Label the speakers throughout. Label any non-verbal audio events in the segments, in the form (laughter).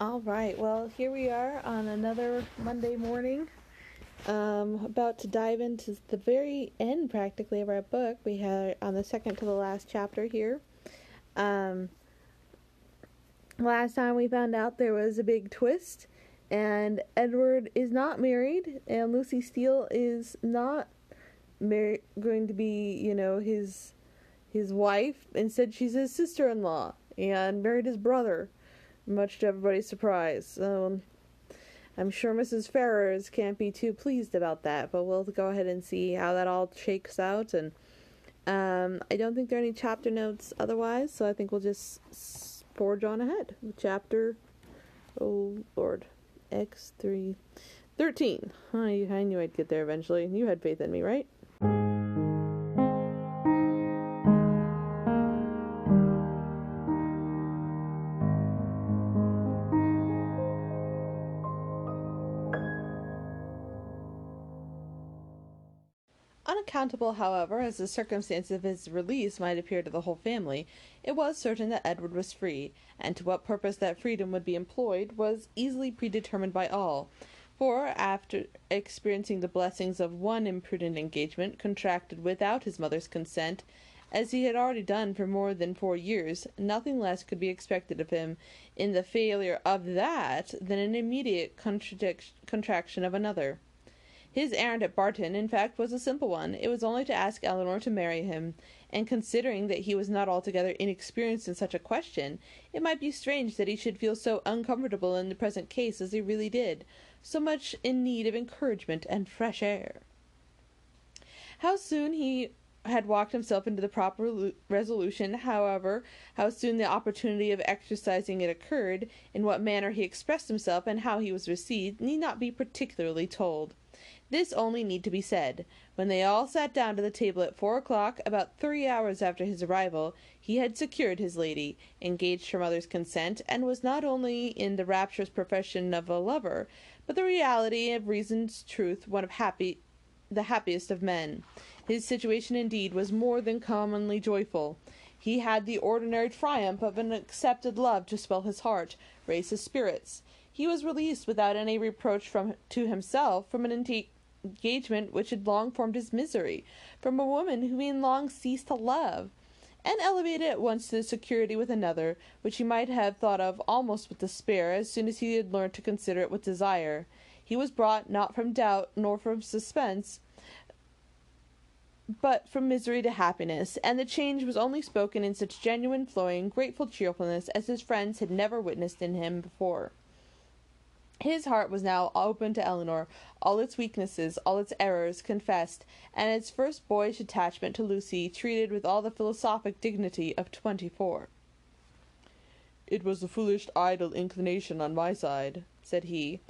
Speaker 1: All right. Well, here we are on another Monday morning. Um, about to dive into the very end, practically, of our book. We had on the second to the last chapter here. Um, last time we found out there was a big twist, and Edward is not married, and Lucy Steele is not mar- going to be, you know, his his wife. Instead, she's his sister-in-law and married his brother much to everybody's surprise. Um, I'm sure Mrs. Ferrars can't be too pleased about that, but we'll go ahead and see how that all shakes out. And um, I don't think there are any chapter notes otherwise, so I think we'll just forge on ahead. Chapter, oh Lord, X3, 13. I, I knew I'd get there eventually. You had faith in me, right? Unaccountable, however, as the circumstance of his release might appear to the whole family, it was certain that Edward was free, and to what purpose that freedom would be employed was easily predetermined by all; for, after experiencing the blessings of one imprudent engagement contracted without his mother's consent, as he had already done for more than four years, nothing less could be expected of him in the failure of that than an immediate contraction of another. His errand at Barton, in fact, was a simple one. It was only to ask Elinor to marry him, and considering that he was not altogether inexperienced in such a question, it might be strange that he should feel so uncomfortable in the present case as he really did, so much in need of encouragement and fresh air. How soon he had walked himself into the proper resolution, however, how soon the opportunity of exercising it occurred, in what manner he expressed himself, and how he was received, need not be particularly told. This only need to be said. When they all sat down to the table at four o'clock, about three hours after his arrival, he had secured his lady, engaged her mother's consent, and was not only in the rapturous profession of a lover, but the reality of reason's truth one of happy the happiest of men. His situation indeed was more than commonly joyful. He had the ordinary triumph of an accepted love to swell his heart, raise his spirits. He was released without any reproach from to himself from an engagement which had long formed his misery, from a woman whom he had long ceased to love, and elevated at once to the security with another, which he might have thought of almost with despair as soon as he had learned to consider it with desire. He was brought not from doubt nor from suspense, but from misery to happiness, and the change was only spoken in such genuine, flowing, grateful cheerfulness as his friends had never witnessed in him before. His heart was now open to Elinor, all its weaknesses, all its errors, confessed, and its first boyish attachment to Lucy treated with all the philosophic dignity of twenty four. "It was a foolish idle inclination on my side," said he,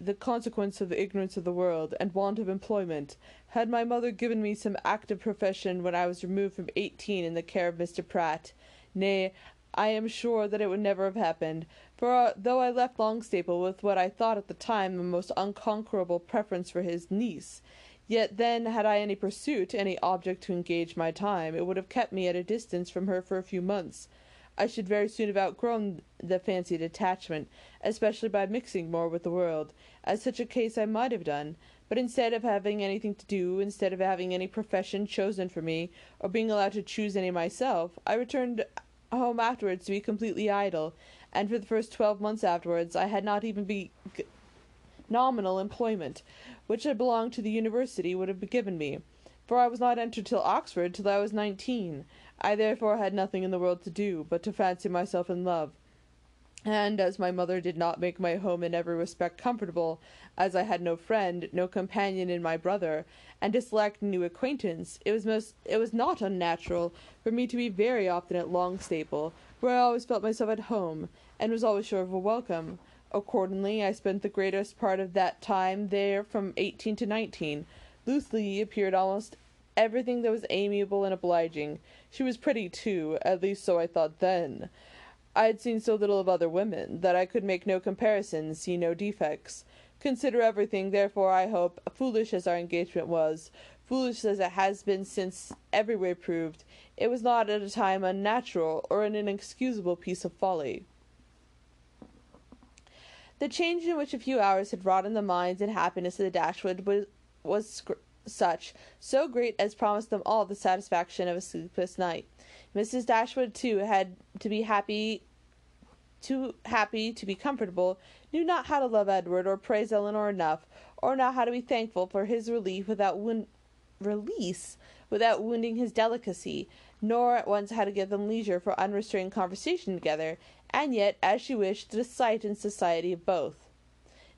Speaker 1: "the consequence of the ignorance of the world, and want of employment. Had my mother given me some active profession when I was removed from eighteen in the care of Mr. Pratt nay, I am sure that it would never have happened. For uh, though I left Longstaple with what I thought at the time a most unconquerable preference for his niece, yet then had I any pursuit, any object to engage my time, it would have kept me at a distance from her for a few months. I should very soon have outgrown the fancied attachment, especially by mixing more with the world, as such a case I might have done; but instead of having anything to do, instead of having any profession chosen for me, or being allowed to choose any myself, I returned home afterwards to be completely idle and for the first twelve months afterwards I had not even be nominal employment, which had belonged to the University would have given me, for I was not entered till Oxford till I was nineteen. I therefore had nothing in the world to do but to fancy myself in love. And as my mother did not make my home in every respect comfortable, as I had no friend, no companion in my brother, and disliked new acquaintance, it was most it was not unnatural for me to be very often at Longstaple, where I always felt myself at home, and was always sure of a welcome. Accordingly, I spent the greatest part of that time there from eighteen to nineteen. Lucy appeared almost everything that was amiable and obliging. She was pretty too, at least so I thought then. I had seen so little of other women, that I could make no comparison, see no defects. Consider everything, therefore, I hope, foolish as our engagement was, foolish as it has been since every way proved, it was not at a time unnatural, or an inexcusable piece of folly. The change in which a few hours had wrought in the minds and happiness of the Dashwood was, was such, so great as promised them all the satisfaction of a sleepless night. Mrs. Dashwood, too, had to be happy too happy to be comfortable, knew not how to love Edward or praise Elinor enough, or know how to be thankful for his relief without wound, release without wounding his delicacy, nor at once how to give them leisure for unrestrained conversation together, and yet, as she wished, the sight and society of both.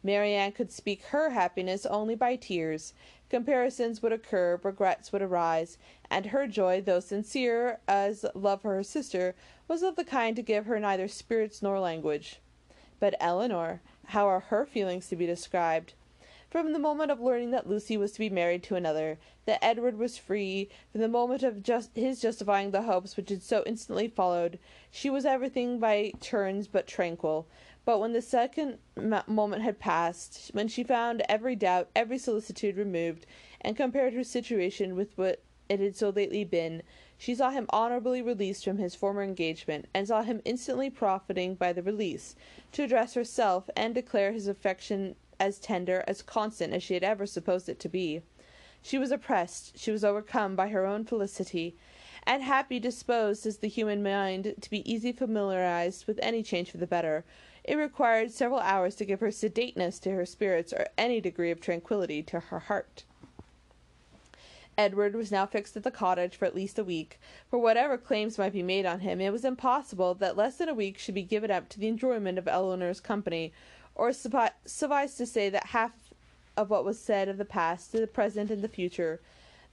Speaker 1: Marianne could speak her happiness only by tears. Comparisons would occur, regrets would arise, and her joy, though sincere as love for her sister, was of the kind to give her neither spirits nor language. But Elinor, how are her feelings to be described? From the moment of learning that Lucy was to be married to another, that Edward was free, from the moment of just his justifying the hopes which had so instantly followed, she was everything by turns but tranquil. But when the second moment had passed, when she found every doubt, every solicitude removed, and compared her situation with what it had so lately been, she saw him honorably released from his former engagement, and saw him instantly profiting by the release, to address herself, and declare his affection as tender, as constant as she had ever supposed it to be. She was oppressed, she was overcome by her own felicity, and happy disposed as the human mind to be easily familiarized with any change for the better, it required several hours to give her sedateness to her spirits or any degree of tranquillity to her heart. Edward was now fixed at the cottage for at least a week. For whatever claims might be made on him, it was impossible that less than a week should be given up to the enjoyment of Elinor's company, or suffice to say that half of what was said of the past, the present, and the future,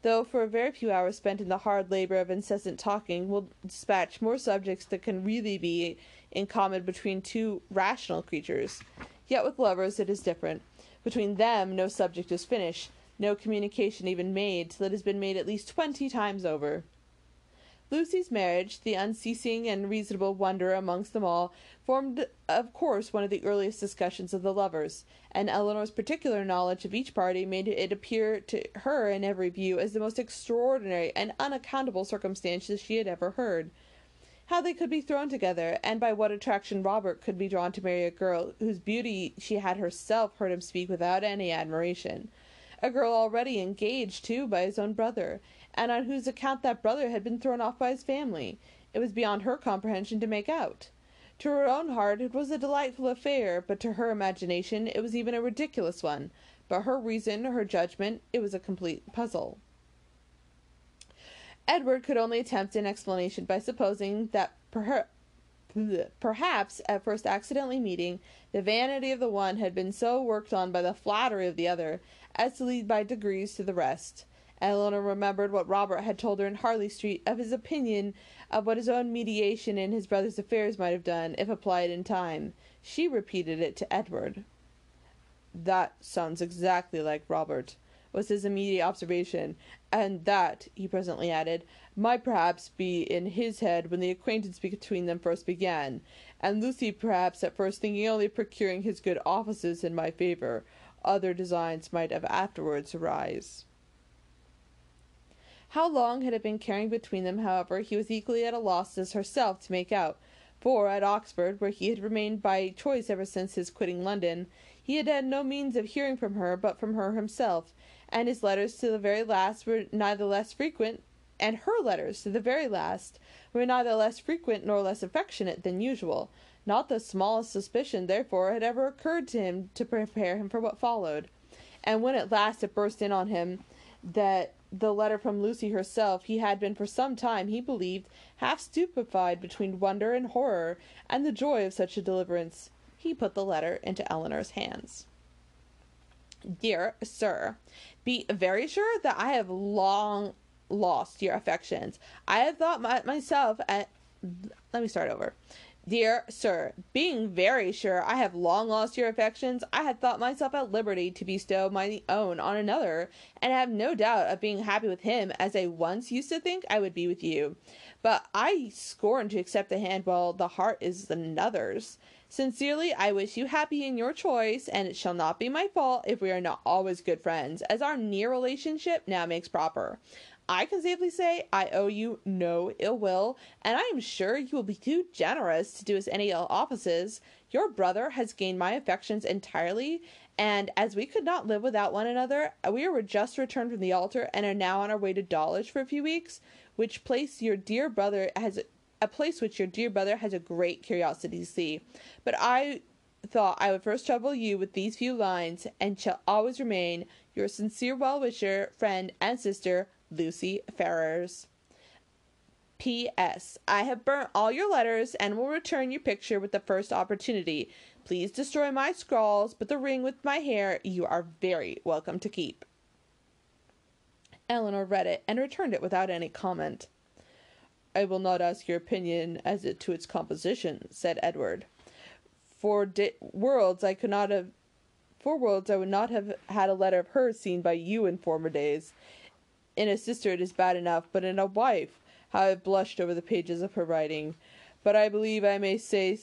Speaker 1: though for a very few hours spent in the hard labor of incessant talking, will dispatch more subjects than can really be in common between two rational creatures. Yet with lovers it is different. Between them no subject is finished, no communication even made, till it has been made at least twenty times over. Lucy's marriage, the unceasing and reasonable wonder amongst them all, formed of course one of the earliest discussions of the lovers, and Elinor's particular knowledge of each party made it appear to her in every view as the most extraordinary and unaccountable circumstances she had ever heard how they could be thrown together, and by what attraction Robert could be drawn to marry a girl whose beauty she had herself heard him speak without any admiration. A girl already engaged, too, by his own brother, and on whose account that brother had been thrown off by his family. It was beyond her comprehension to make out. To her own heart it was a delightful affair, but to her imagination it was even a ridiculous one. But her reason, her judgment, it was a complete puzzle. Edward could only attempt an explanation by supposing that perhaps, at first accidentally meeting, the vanity of the one had been so worked on by the flattery of the other as to lead by degrees to the rest. Elinor remembered what Robert had told her in Harley Street of his opinion of what his own mediation in his brother's affairs might have done, if applied in time. She repeated it to Edward. That sounds exactly like Robert was his immediate observation, and that, he presently added, might perhaps be in his head when the acquaintance between them first began, and Lucy perhaps at first thinking only of procuring his good offices in my favour. Other designs might have afterwards arise. How long had it been carrying between them, however, he was equally at a loss as herself to make out, for at Oxford, where he had remained by choice ever since his quitting London, he had had no means of hearing from her but from her himself, and his letters to the very last were neither less frequent, and her letters to the very last were neither less frequent nor less affectionate than usual. Not the smallest suspicion, therefore, had ever occurred to him to prepare him for what followed. And when at last it burst in on him that the letter from Lucy herself, he had been for some time, he believed, half stupefied between wonder and horror, and the joy of such a deliverance. He put the letter into Elinor's hands. Dear Sir, be very sure that I have long lost your affections. I have thought my, myself at. Let me start over. Dear Sir, being very sure I have long lost your affections, I had thought myself at liberty to bestow my own on another, and have no doubt of being happy with him as I once used to think I would be with you. But I scorn to accept the hand while the heart is another's. Sincerely, I wish you happy in your choice, and it shall not be my fault if we are not always good friends, as our near relationship now makes proper. I can safely say I owe you no ill will, and I am sure you will be too generous to do us any ill offices. Your brother has gained my affections entirely, and as we could not live without one another, we were just returned from the altar and are now on our way to Dawlish for a few weeks, which place your dear brother has a place which your dear brother has a great curiosity to see. But I thought I would first trouble you with these few lines, and shall always remain your sincere well wisher, friend, and sister, Lucy Ferrars. P.S. I have burnt all your letters and will return your picture with the first opportunity. Please destroy my scrawls, but the ring with my hair you are very welcome to keep. Elinor read it and returned it without any comment. I will not ask your opinion as to its composition, said Edward. For di- worlds I could not have for worlds I would not have had a letter of hers seen by you in former days. In a sister it is bad enough, but in a wife how I have blushed over the pages of her writing. But I believe I may say,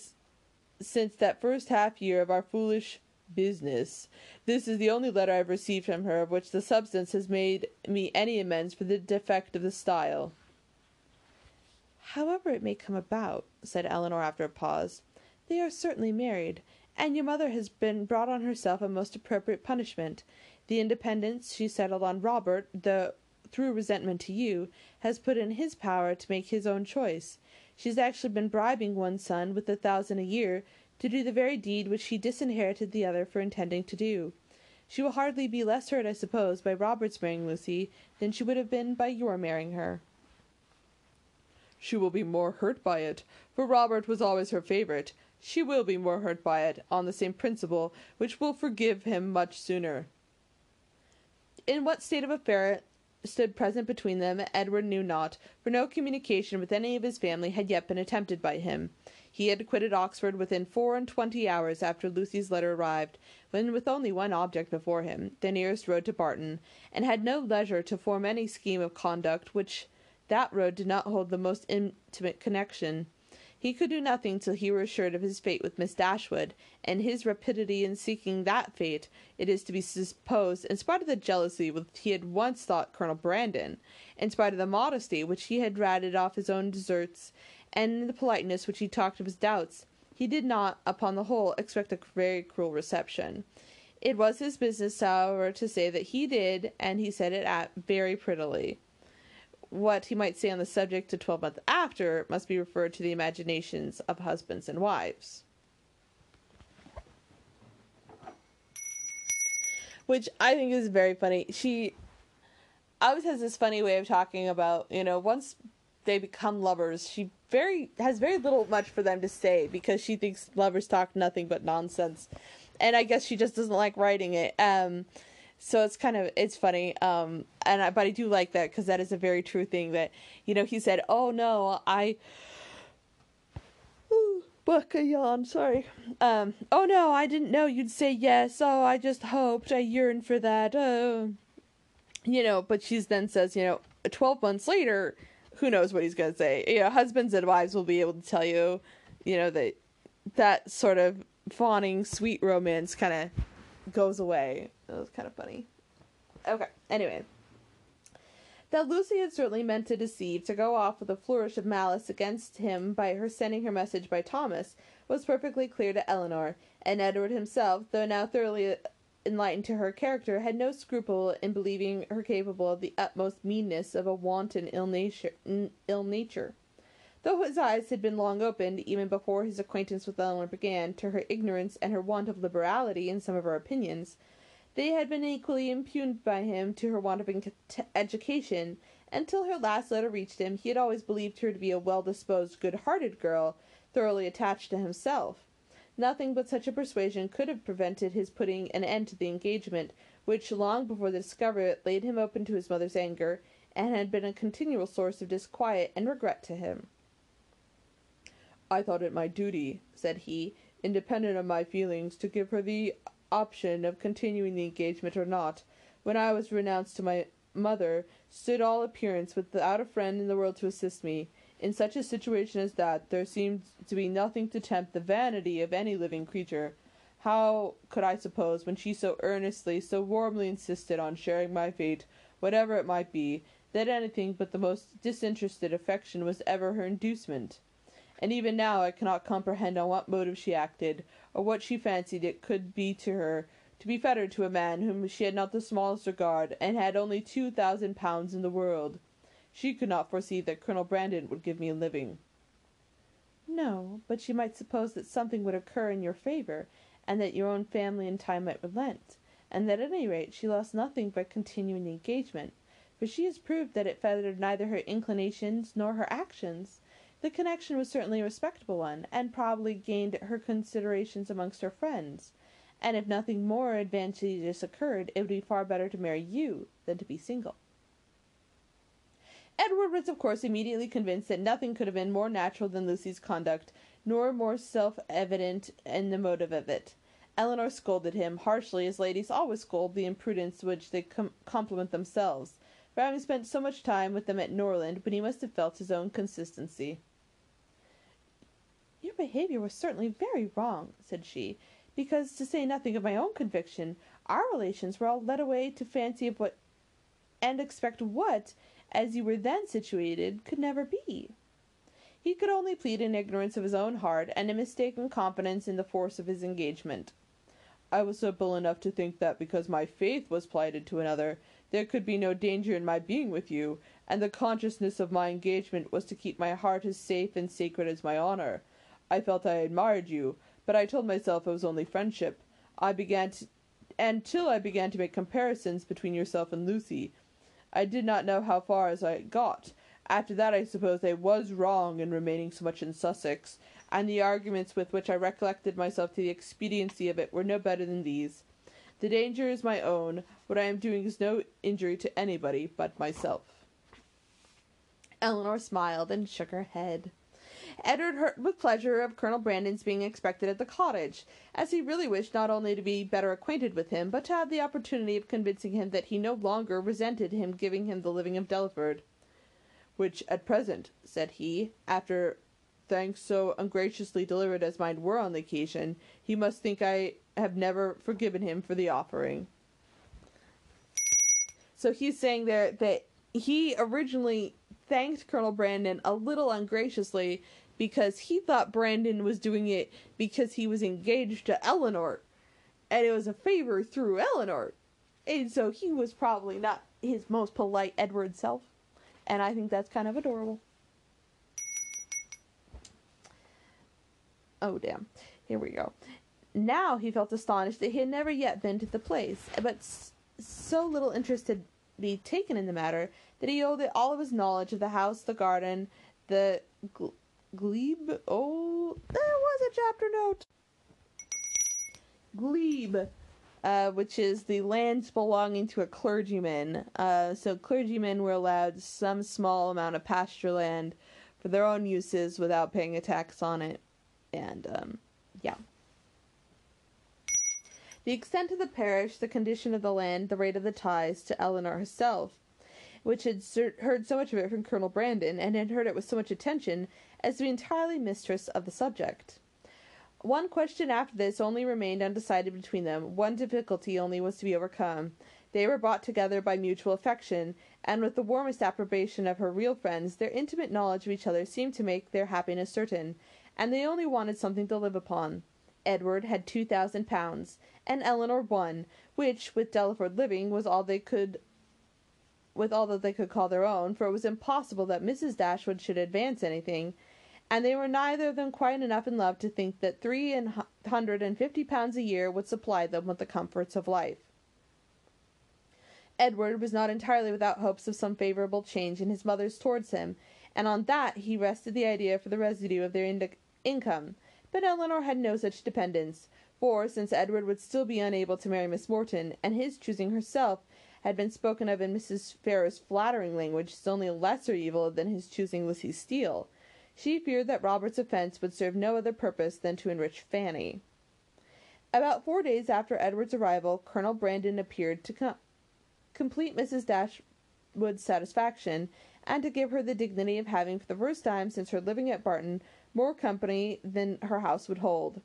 Speaker 1: since that first half year of our foolish business, this is the only letter I have received from her of which the substance has made me any amends for the defect of the style. However it may come about, said Elinor after a pause, they are certainly married, and your mother has been brought on herself a most appropriate punishment. The independence she settled on Robert, though through resentment to you, has put in his power to make his own choice. She has actually been bribing one son with a thousand a year to do the very deed which she disinherited the other for intending to do. She will hardly be less hurt, I suppose, by Robert's marrying Lucy than she would have been by your marrying her. She will be more hurt by it, for Robert was always her favourite. She will be more hurt by it, on the same principle, which will forgive him much sooner. In what state of affair stood present between them Edward knew not, for no communication with any of his family had yet been attempted by him. He had quitted Oxford within four and twenty hours after Lucy's letter arrived, when with only one object before him, the nearest road to Barton, and had no leisure to form any scheme of conduct which that road did not hold the most intimate connection. He could do nothing till he were assured of his fate with Miss Dashwood, and his rapidity in seeking that fate, it is to be supposed, in spite of the jealousy which he had once thought Colonel Brandon, in spite of the modesty which he had ratted off his own deserts, and the politeness which he talked of his doubts, he did not, upon the whole, expect a very cruel reception. It was his business, however, to say that he did, and he said it at very prettily what he might say on the subject a twelvemonth after must be referred to the imaginations of husbands and wives. Which I think is very funny. She always has this funny way of talking about, you know, once they become lovers, she very has very little much for them to say because she thinks lovers talk nothing but nonsense. And I guess she just doesn't like writing it. Um so it's kind of it's funny um and I, but i do like that because that is a very true thing that you know he said oh no i Ooh, book a yawn sorry. Um oh no i didn't know you'd say yes. Oh i just hoped i yearned for that oh. You know but she's then says you know 12 months later who knows what he's going to say. You know husbands and wives will be able to tell you you know that that sort of fawning sweet romance kind of goes away. It was kind of funny. Okay, anyway. That Lucy had certainly meant to deceive, to go off with a flourish of malice against him by her sending her message by Thomas, was perfectly clear to Elinor, and Edward himself, though now thoroughly enlightened to her character, had no scruple in believing her capable of the utmost meanness of a wanton ill nature. Ill nature. Though his eyes had been long opened, even before his acquaintance with Elinor began, to her ignorance and her want of liberality in some of her opinions, they had been equally impugned by him to her want of education, and till her last letter reached him, he had always believed her to be a well-disposed, good-hearted girl, thoroughly attached to himself. Nothing but such a persuasion could have prevented his putting an end to the engagement, which, long before the discovery, laid him open to his mother's anger, and had been a continual source of disquiet and regret to him. I thought it my duty, said he, independent of my feelings, to give her the option of continuing the engagement or not. When I was renounced to my mother, stood all appearance without a friend in the world to assist me. In such a situation as that, there seemed to be nothing to tempt the vanity of any living creature. How could I suppose, when she so earnestly, so warmly insisted on sharing my fate, whatever it might be, that anything but the most disinterested affection was ever her inducement? And even now I cannot comprehend on what motive she acted, or what she fancied it could be to her to be fettered to a man whom she had not the smallest regard, and had only two thousand pounds in the world. She could not foresee that Colonel Brandon would give me a living.
Speaker 2: No, but she might suppose that something would occur in your favour, and that your own family in time might relent, and that at any rate she lost nothing by continuing the engagement, for she has proved that it fettered neither her inclinations nor her actions. The connection was certainly a respectable one, and probably gained her considerations amongst her friends and if nothing more advantageous occurred, it would be far better to marry you than to be single.
Speaker 1: Edward was, of course, immediately convinced that nothing could have been more natural than Lucy's conduct, nor more self evident in the motive of it. Elinor scolded him, harshly as ladies always scold the imprudence which they com- compliment themselves, for having spent so much time with them at Norland when he must have felt his own consistency.
Speaker 2: Your behaviour was certainly very wrong, said she, because, to say nothing of my own conviction, our relations were all led away to fancy of what and expect what, as you were then situated, could never be.
Speaker 1: He could only plead an ignorance of his own heart and a mistaken confidence in the force of his engagement. I was simple enough to think that because my faith was plighted to another, there could be no danger in my being with you, and the consciousness of my engagement was to keep my heart as safe and sacred as my honor. I felt I admired you, but I told myself it was only friendship. I began to, until I began to make comparisons between yourself and Lucy. I did not know how far as I got. After that, I suppose I was wrong in remaining so much in Sussex, and the arguments with which I recollected myself to the expediency of it were no better than these. The danger is my own. What I am doing is no injury to anybody but myself.
Speaker 2: Elinor smiled and shook her head.
Speaker 1: Edward heard with pleasure of Colonel Brandon's being expected at the cottage, as he really wished not only to be better acquainted with him, but to have the opportunity of convincing him that he no longer resented him giving him the living of Delaford. Which at present, said he, after thanks so ungraciously delivered as mine were on the occasion, he must think I have never forgiven him for the offering. So he's saying there that he originally thanked Colonel Brandon a little ungraciously because he thought Brandon was doing it because he was engaged to Elinor and it was a favor through Elinor. And so he was probably not his most polite Edward self. And I think that's kind of adorable. Oh, damn. Here we go. Now he felt astonished that he had never yet been to the place, but so little interest had been taken in the matter that he owed it all of his knowledge of the house, the garden, the glebe. Oh, there was a chapter note. Glebe, uh, which is the lands belonging to a clergyman. Uh, so clergymen were allowed some small amount of pasture land for their own uses without paying a tax on it. And, um, yeah. The extent of the parish, the condition of the land, the rate of the tithes to Elinor herself, which had heard so much of it from Colonel Brandon, and had heard it with so much attention, as to be entirely mistress of the subject. One question after this only remained undecided between them. One difficulty only was to be overcome. They were brought together by mutual affection, and with the warmest approbation of her real friends, their intimate knowledge of each other seemed to make their happiness certain, and they only wanted something to live upon. Edward had two thousand pounds, and Elinor one, which, with Delaford living, was all they could with all that they could call their own, for it was impossible that Mrs. Dashwood should advance anything, and they were neither of them quite enough in love to think that three hundred and fifty pounds a year would supply them with the comforts of life. Edward was not entirely without hopes of some favourable change in his mother's towards him, and on that he rested the idea for the residue of their income. But Elinor had no such dependence, for, since Edward would still be unable to marry Miss Morton, and his choosing herself had been spoken of in Mrs. Ferrars's flattering language as only a lesser evil than his choosing Lucy Steele. She feared that Robert's offence would serve no other purpose than to enrich Fanny. About four days after Edward's arrival, Colonel Brandon appeared to com- complete Mrs. Dashwood's satisfaction, and to give her the dignity of having, for the first time since her living at Barton, more company than her house would hold.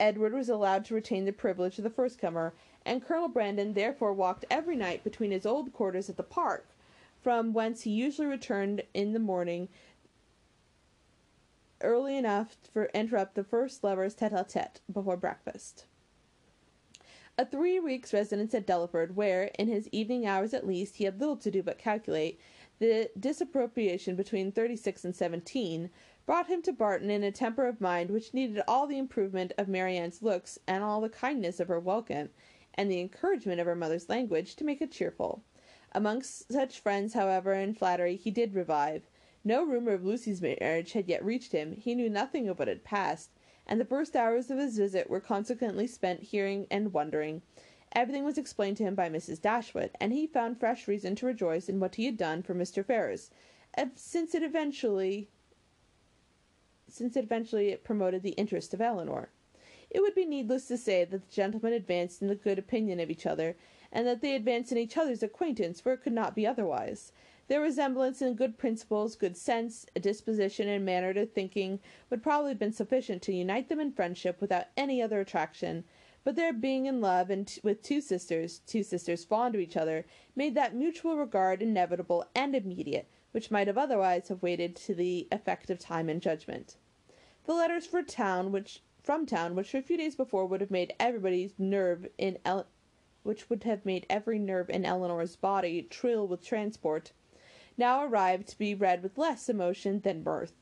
Speaker 1: Edward was allowed to retain the privilege of the first comer, and Colonel Brandon therefore walked every night between his old quarters at the park, from whence he usually returned in the morning early enough to interrupt the first lovers' tete-a-tete before breakfast. A three weeks' residence at Delaford, where, in his evening hours at least, he had little to do but calculate the disapprobation between thirty six and seventeen, brought him to Barton in a temper of mind which needed all the improvement of Marianne's looks and all the kindness of her welcome, and the encouragement of her mother's language, to make it cheerful. Amongst such friends, however, and flattery, he did revive. No rumour of Lucy's marriage had yet reached him; he knew nothing of what had passed, and the first hours of his visit were consequently spent hearing and wondering. Everything was explained to him by Mrs. Dashwood, and he found fresh reason to rejoice in what he had done for Mr. Ferrars, uh, since it eventually since it eventually promoted the interest of Elinor. It would be needless to say that the gentlemen advanced in the good opinion of each other, and that they advanced in each other's acquaintance, for it could not be otherwise. Their resemblance in good principles, good sense, a disposition and manner to thinking would probably have been sufficient to unite them in friendship without any other attraction; but their being in love and with two sisters, two sisters fond of each other, made that mutual regard inevitable and immediate, which might have otherwise have waited to the effect of time and judgment. The letters for town which from town which a few days before would have made everybody's nerve in El- which would have made every nerve in Elinor's body trill with transport now arrived to be read with less emotion than mirth.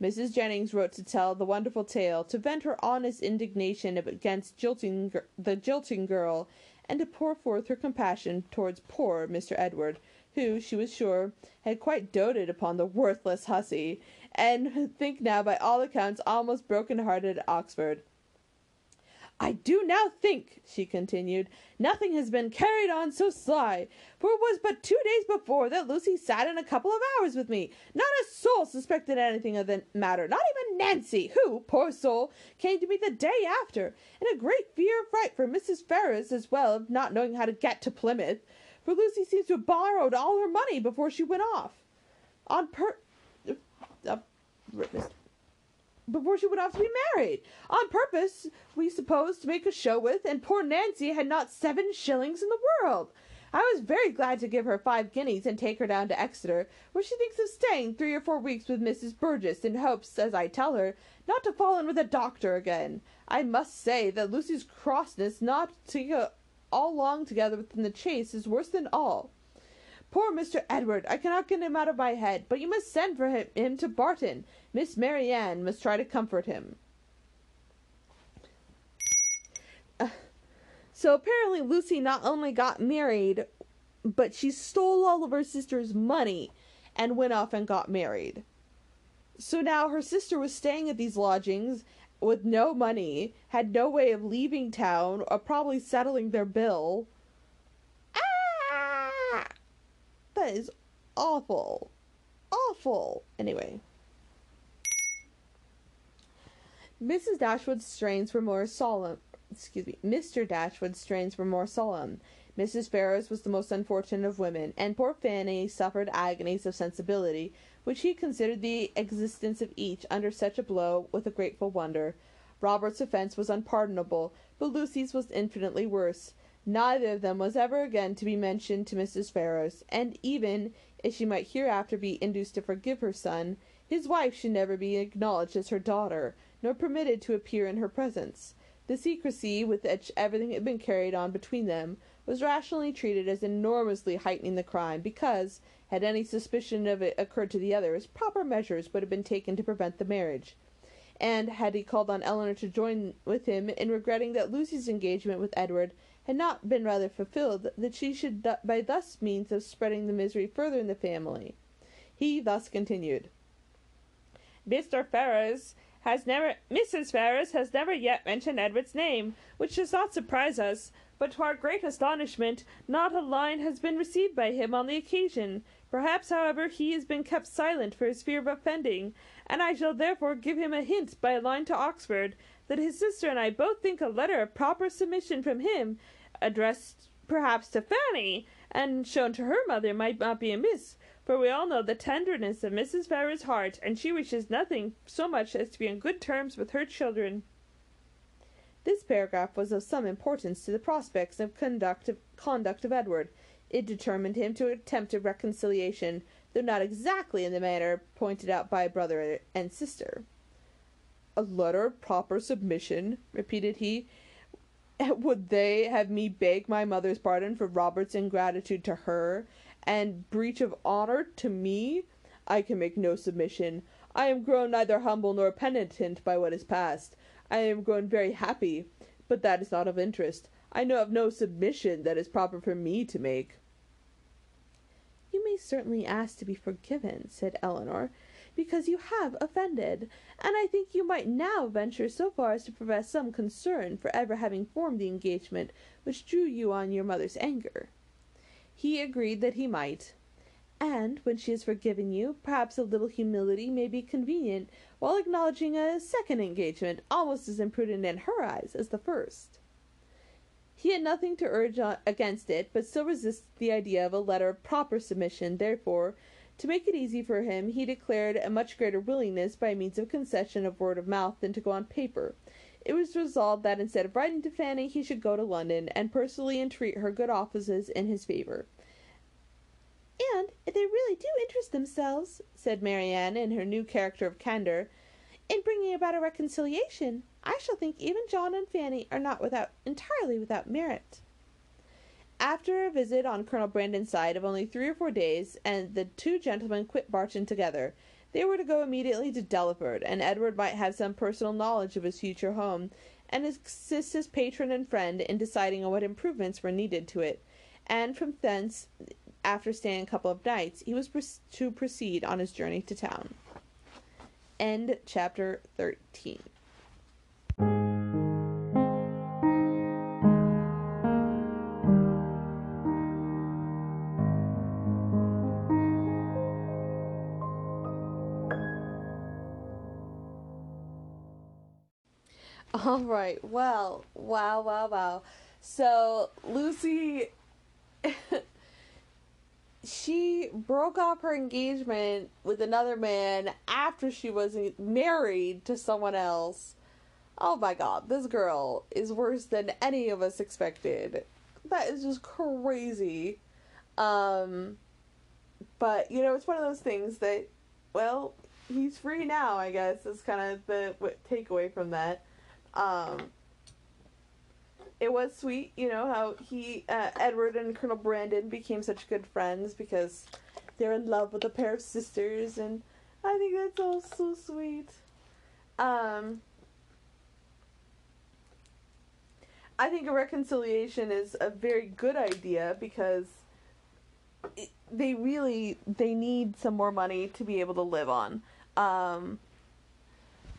Speaker 1: Mrs. Jennings wrote to tell the wonderful tale, to vent her honest indignation against jilting, the jilting girl, and to pour forth her compassion towards poor Mr. Edward, who, she was sure, had quite doted upon the worthless hussy, and (laughs) think now by all accounts almost broken hearted at Oxford. I do now think, she continued, nothing has been carried on so sly, for it was but two days before that Lucy sat in a couple of hours with me. Not a soul suspected anything of the matter, not even Nancy, who, poor soul, came to me the day after, in a great fear of fright for Mrs. Ferrars as well of not knowing how to get to Plymouth, for Lucy seems to have borrowed all her money before she went off. On per... Uh, before she went off to be married, on purpose, we suppose, to make a show with, and poor Nancy had not seven shillings in the world. I was very glad to give her five guineas and take her down to Exeter, where she thinks of staying three or four weeks with Mrs. Burgess, in hopes, as I tell her, not to fall in with a doctor again. I must say that Lucy's crossness not to all long together within the chase is worse than all. Poor Mr. Edward! I cannot get him out of my head, but you must send for him, to Barton. Miss Marianne must try to comfort him. Uh, so apparently Lucy not only got married, but she stole all of her sister's money and went off and got married. So now her sister was staying at these lodgings with no money, had no way of leaving town or probably settling their bill. Ah! That is awful. Awful. Anyway. Mrs. Dashwood's strains were more solemn. Excuse me. Mr. Dashwood's strains were more solemn. Mrs. Ferrars was the most unfortunate of women, and poor Fanny suffered agonies of sensibility, which he considered the existence of each under such a blow with a grateful wonder. Robert's offence was unpardonable, but Lucy's was infinitely worse. Neither of them was ever again to be mentioned to Mrs. Ferrars, and even if she might hereafter be induced to forgive her son, his wife should never be acknowledged as her daughter nor permitted to appear in her presence. The secrecy with which everything had been carried on between them was rationally treated as enormously heightening the crime, because, had any suspicion of it occurred to the others, proper measures would have been taken to prevent the marriage. And had he called on Elinor to join with him in regretting that Lucy's engagement with Edward had not been rather fulfilled, that she should by thus means of spreading the misery further in the family. He thus continued: "Mr. Ferrars has never Mrs. Ferrars has never yet mentioned Edward's name, which does not surprise us, but to our great astonishment not a line has been received by him on the occasion. Perhaps, however, he has been kept silent for his fear of offending, and I shall therefore give him a hint by a line to Oxford, that his sister and I both think a letter of proper submission from him, addressed perhaps to Fanny, and shown to her mother, might not be amiss for we all know the tenderness of Mrs. Ferrars's heart, and she wishes nothing so much as to be on good terms with her children. This paragraph was of some importance to the prospects of conduct of, conduct of Edward. It determined him to attempt a reconciliation, though not exactly in the manner pointed out by brother and sister. A letter of proper submission, repeated he. (laughs) Would they have me beg my mother's pardon for Robert's ingratitude to her, and breach of honour to me? I can make no submission. I am grown neither humble nor penitent by what is past. I am grown very happy, but that is not of interest. I know of no submission that is proper for me to make.
Speaker 2: You may certainly ask to be forgiven, said Elinor, because you have offended, and I think you might now venture so far as to profess some concern for ever having formed the engagement which drew you on your mother's anger. He agreed that he might. And when she has forgiven you, perhaps a little humility may be convenient while acknowledging a second engagement almost as imprudent in her eyes as the first. He had nothing to urge against it, but still resisted the idea of a letter of proper submission, therefore to make it easy for him, he declared a much greater willingness by means of concession of word of mouth than to go on paper. It was resolved that instead of writing to Fanny he should go to London, and personally entreat her good offices in his favour.
Speaker 3: "And if they really do interest themselves," said Marianne, in her new character of candour, "in bringing about a reconciliation, I shall think even John and Fanny are not without entirely without merit."
Speaker 1: After a visit on Colonel Brandon's side of only three or four days, and the two gentlemen quit Barton together, they were to go immediately to Delaford, and Edward might have some personal knowledge of his future home, and assist his patron and friend in deciding on what improvements were needed to it, and from thence, after staying a couple of nights, he was to proceed on his journey to town. End chapter 13. All (laughs) right. Well, wow, wow, wow. So Lucy, (laughs) she broke off her engagement with another man after she was married to someone else. Oh my god, this girl is worse than any of us expected. That is just crazy. Um, but you know, it's one of those things that, well, he's free now. I guess is kind of the takeaway from that. Um, it was sweet, you know, how he, uh, Edward and Colonel Brandon became such good friends because they're in love with a pair of sisters, and I think that's all so sweet. Um, I think a reconciliation is a very good idea because it, they really they need some more money to be able to live on. Um,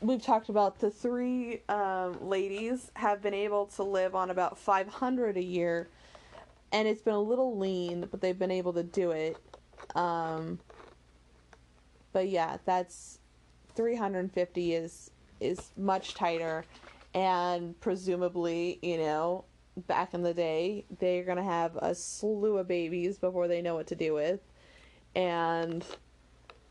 Speaker 1: we've talked about the three um, ladies have been able to live on about 500 a year and it's been a little lean but they've been able to do it. Um, but yeah that's 350 is is much tighter. And presumably you know back in the day they're gonna have a slew of babies before they know what to do with. And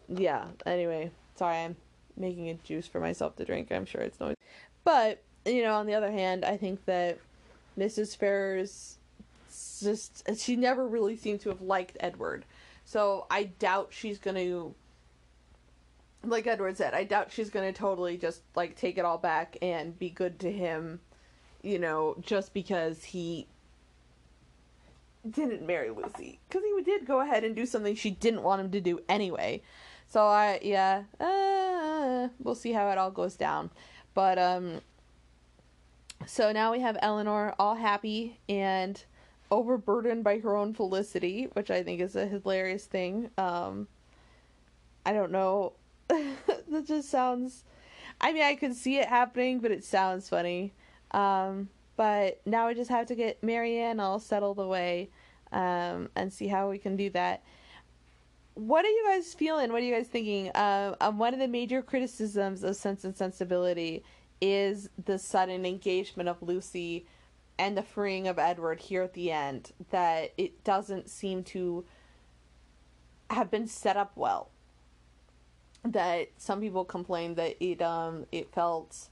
Speaker 1: yeah anyway sorry i'm making a juice for myself to drink. I'm sure it's noisy. But, you know, on the other hand, I think that Mrs. Ferrars just she never really seemed to have liked Edward. So I doubt she's going to like Edward said, I doubt she's going to totally just like take it all back and be good to him, you know, just because he didn't marry Lucy. Because he did go ahead and do something she didn't want him to do anyway. So I, yeah, uh, we'll see how it all goes down. But, um, so now we have Elinor all happy and overburdened by her own felicity, which I think is a hilarious thing. Um, I don't know. (laughs) that just sounds. I mean, I could see it happening, but it sounds funny. Um, but now we just have to get Marianne all settled away um, and see how we can do that what are you guys feeling? What are you guys thinking? Uh, um, one of the major criticisms of Sense and Sensibility is the sudden engagement of Lucy and the freeing of Edward here at the end. That it doesn't seem to have been set up well. That some people complain that it um it felt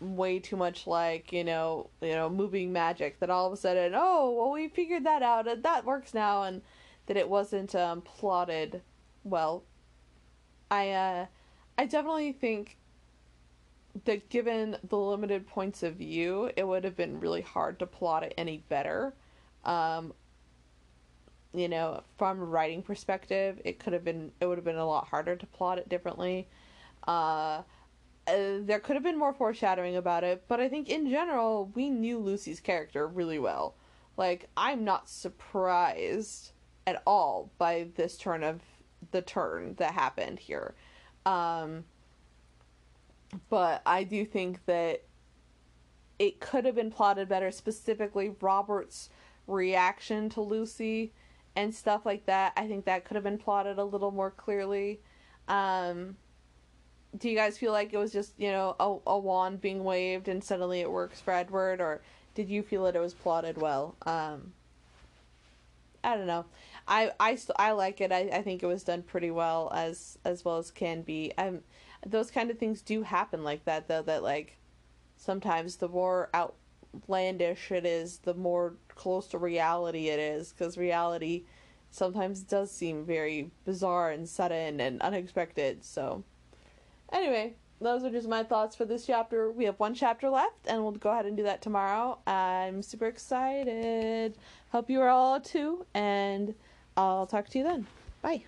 Speaker 1: way too much like you know you know moving magic. That all of a sudden oh well we figured that out and that works now and that it wasn't um, plotted well. I uh, I definitely think that given the limited points of view, it would have been really hard to plot it any better. Um, you know, from a writing perspective, it could have been it would have been a lot harder to plot it differently. Uh, uh, there could have been more foreshadowing about it, but I think in general we knew Lucy's character really well. Like I'm not surprised at all by this turn of the turn that happened here. Um, but I do think that it could have been plotted better, specifically Robert's reaction to Lucy and stuff like that. I think that could have been plotted a little more clearly. Um, do you guys feel like it was just, you know, a, a wand being waved and suddenly it works for Edward, or did you feel that it was plotted well? Um, I don't know. I I I like it. I, I think it was done pretty well as as well as can be. Um, those kind of things do happen like that though. That like sometimes the more outlandish it is, the more close to reality it is. Because reality sometimes does seem very bizarre and sudden and unexpected. So anyway, those are just my thoughts for this chapter. We have one chapter left, and we'll go ahead and do that tomorrow. I'm super excited. Hope you are all too, and I'll talk to you then.